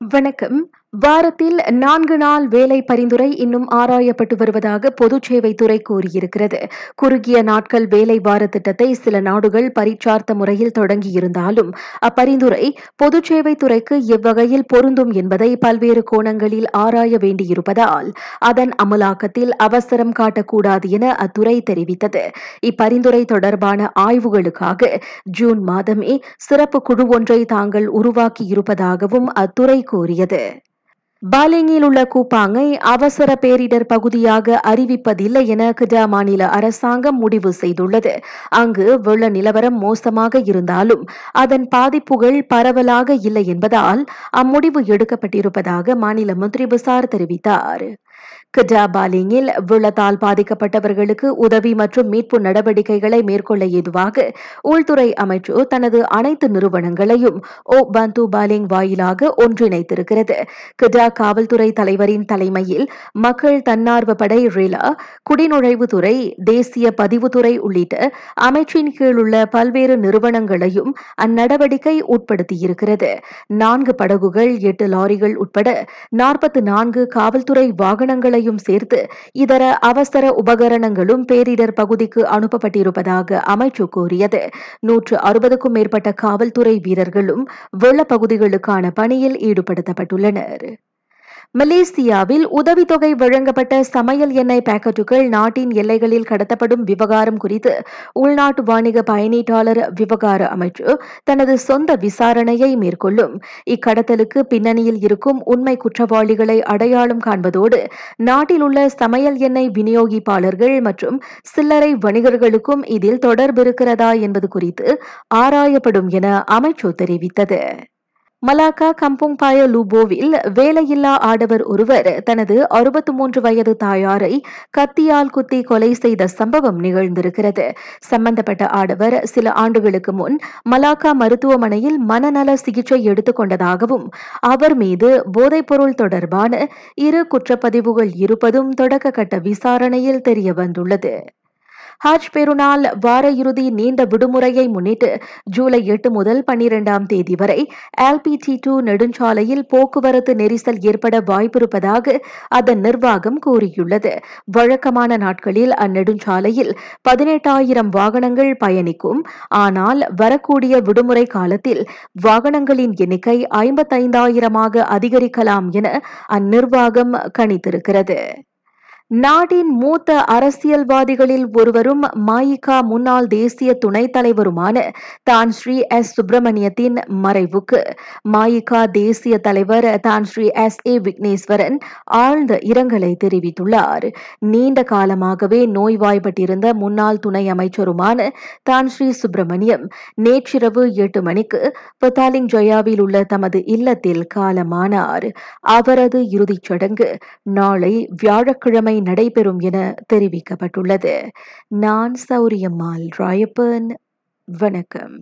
வணக்கம். வாரத்தில் நான்கு நாள் வேலை பரிந்துரை இன்னும் ஆராயப்பட்டு வருவதாக பொதுச் சேவைத்துறை கூறியிருக்கிறது. குறுகிய நாட்கள் வேலை வார திட்டத்தை சில நாடுகள் பரீட்சார்த்த முறையில் தொடங்கியிருந்தாலும் அப்பரிந்துரை பொதுச் சேவைத்துறைக்கு எவ்வகையில் பொருந்தும் என்பதை பல்வேறு கோணங்களில் ஆராய வேண்டியிருப்பதால் அதன் அமலாக்கத்தில் அவசரம் காட்டக்கூடாது என அத்துறை தெரிவித்தது. இப்பரிந்துரை தொடர்பான ஆய்வுகளுக்காக ஜூன் மாதமே சிறப்பு குழு ஒன்றை தாங்கள் உருவாக்கியிருப்பதாகவும் அத்துறை கூறியது. பாலிங்கில் உள்ள கூப்பாங்கை அவசர பேரிடர் பகுதியாக அறிவிப்பதில்லை என கிடா மாநில அரசாங்கம் முடிவு செய்துள்ளது. அங்கு வெள்ள நிலவரம் மோசமாக இருந்தாலும் அதன் பாதிப்புகள் பரவலாக இல்லை என்பதால் அம்முடிவு எடுக்கப்பட்டிருப்பதாக மாநில மந்திரி பசார் தெரிவித்தார். கிடா பாலிங்கில் வெள்ளத்தால் பாதிக்கப்பட்டவர்களுக்கு உதவி மற்றும் மீட்பு நடவடிக்கைகளை மேற்கொள்ள ஏதுவாக உள்துறை அமைச்சு தனது அனைத்து நிறுவனங்களையும் ஓ பந்து பாலிங் வாயிலாக ஒன்றிணைத்திருக்கிறது. கிடா காவல்துறை தலைவரின் தலைமையில் மக்கள் தன்னார்வ படை ரிலா குடிநுழைவுத்துறை தேசிய பதிவுத்துறை உள்ளிட்ட அமைச்சின் கீழ் உள்ள பல்வேறு நிறுவனங்களையும் அந்நடவடிக்கை உட்படுத்தியிருக்கிறது. நான்கு படகுகள் எட்டு லாரிகள் உட்பட நாற்பத்தி நான்கு காவல்துறை வாகனங்களையும் சேர்த்து இதர அவசர உபகரணங்களும் பேரிடர் பகுதிக்கு அனுப்பப்பட்டிருப்பதாக அமைச்சு கூறியது. நூற்று அறுபதுக்கும் மேற்பட்ட காவல்துறை வீரர்களும் வெள்ள பகுதிகளுக்கான பணியில் ஈடுபடுத்தப்பட்டுள்ளனர். மலேசியாவில் உதவித்தொகை வழங்கப்பட்ட சமையல் எண்ணெய் பாக்கெட்டுகள் நாட்டின் எல்லைகளில் கடத்தப்படும் விவகாரம் குறித்து உள்நாட்டு வாணிக பயணீட்டாளர் விவகார அமைச்சு தனது சொந்த விசாரணையை மேற்கொள்ளும். இக்கடத்தலுக்கு பின்னணியில் இருக்கும் உண்மை குற்றவாளிகளை அடையாளம் காண்பதோடு நாட்டில் உள்ள சமையல் எண்ணெய் விநியோகிப்பாளர்கள் மற்றும் சில்லறை வணிகர்களுக்கும் இதில் தொடர்பிருக்கிறதா என்பது குறித்து ஆராயப்படும் என அமைச்சு தெரிவித்தது. மலாக்கா கம்புங் பாய லூபோவில் வேலையில்லா ஆடவர் ஒருவர் தனது அறுபத்தி மூன்று வயது தாயாரை கத்தியால் குத்தி கொலை செய்த சம்பவம் நிகழ்ந்திருக்கிறது. சம்பந்தப்பட்ட ஆடவர் சில ஆண்டுகளுக்கு முன் மலாக்கா மருத்துவமனையில் மனநல சிகிச்சை எடுத்துக் கொண்டதாகவும் அவர் மீது போதைப்பொருள் தொடர்பான இரு குற்றப்பதிவுகள் இருப்பதும் தொடக்க கட்ட விசாரணையில் தெரிய வந்துள்ளது ஹஜ் பெருநாள் வார இறுதி நீண்ட விடுமுறையை முன்னிட்டு ஜூலை எட்டு முதல் பன்னிரெண்டாம் தேதி வரை எல்பிடி டூ நெடுஞ்சாலையில் போக்குவரத்து நெரிசல் ஏற்பட வாய்ப்பிருப்பதாக அதன் நிர்வாகம் கூறியுள்ளது. வழக்கமான நாட்களில் அந்நெடுஞ்சாலையில் பதினெட்டாயிரம் வாகனங்கள் பயணிக்கும். ஆனால் வரக்கூடிய விடுமுறை காலத்தில் வாகனங்களின் எண்ணிக்கை ஐம்பத்தைந்தாயிரமாக அதிகரிக்கலாம் என அந்நிர்வாகம் கணித்திருக்கிறது. நாட்டின் மூத்த அரசியல்வாதிகளில் ஒருவரும் மாயிகா முன்னாள் தேசிய துணைத் தலைவருமான தான் ஸ்ரீ எஸ். சுப்பிரமணியத்தின் மறைவுக்கு. மாயிகா தேசிய தலைவர் தான் ஸ்ரீ எஸ். ஏ. விக்னேஸ்வரன் ஆழ்ந்த இரங்கலை தெரிவித்துள்ளார். நீண்ட காலமாகவே நோய்வாய்ப்பட்டிருந்த முன்னாள் துணை அமைச்சருமான தான் ஸ்ரீ சுப்பிரமணியம் நேற்றிரவு எட்டு மணிக்கு பத்தாலிங் ஜொயாவில் உள்ள தமது இல்லத்தில் காலமானார். அவரது இறுதிச் சடங்கு நாளை வியாழக்கிழமை நடைபெறும் என தெரிவிக்கப்பட்டுள்ளது. நான் சௌரியம்மாள் ராயப்பன் வணக்கம்.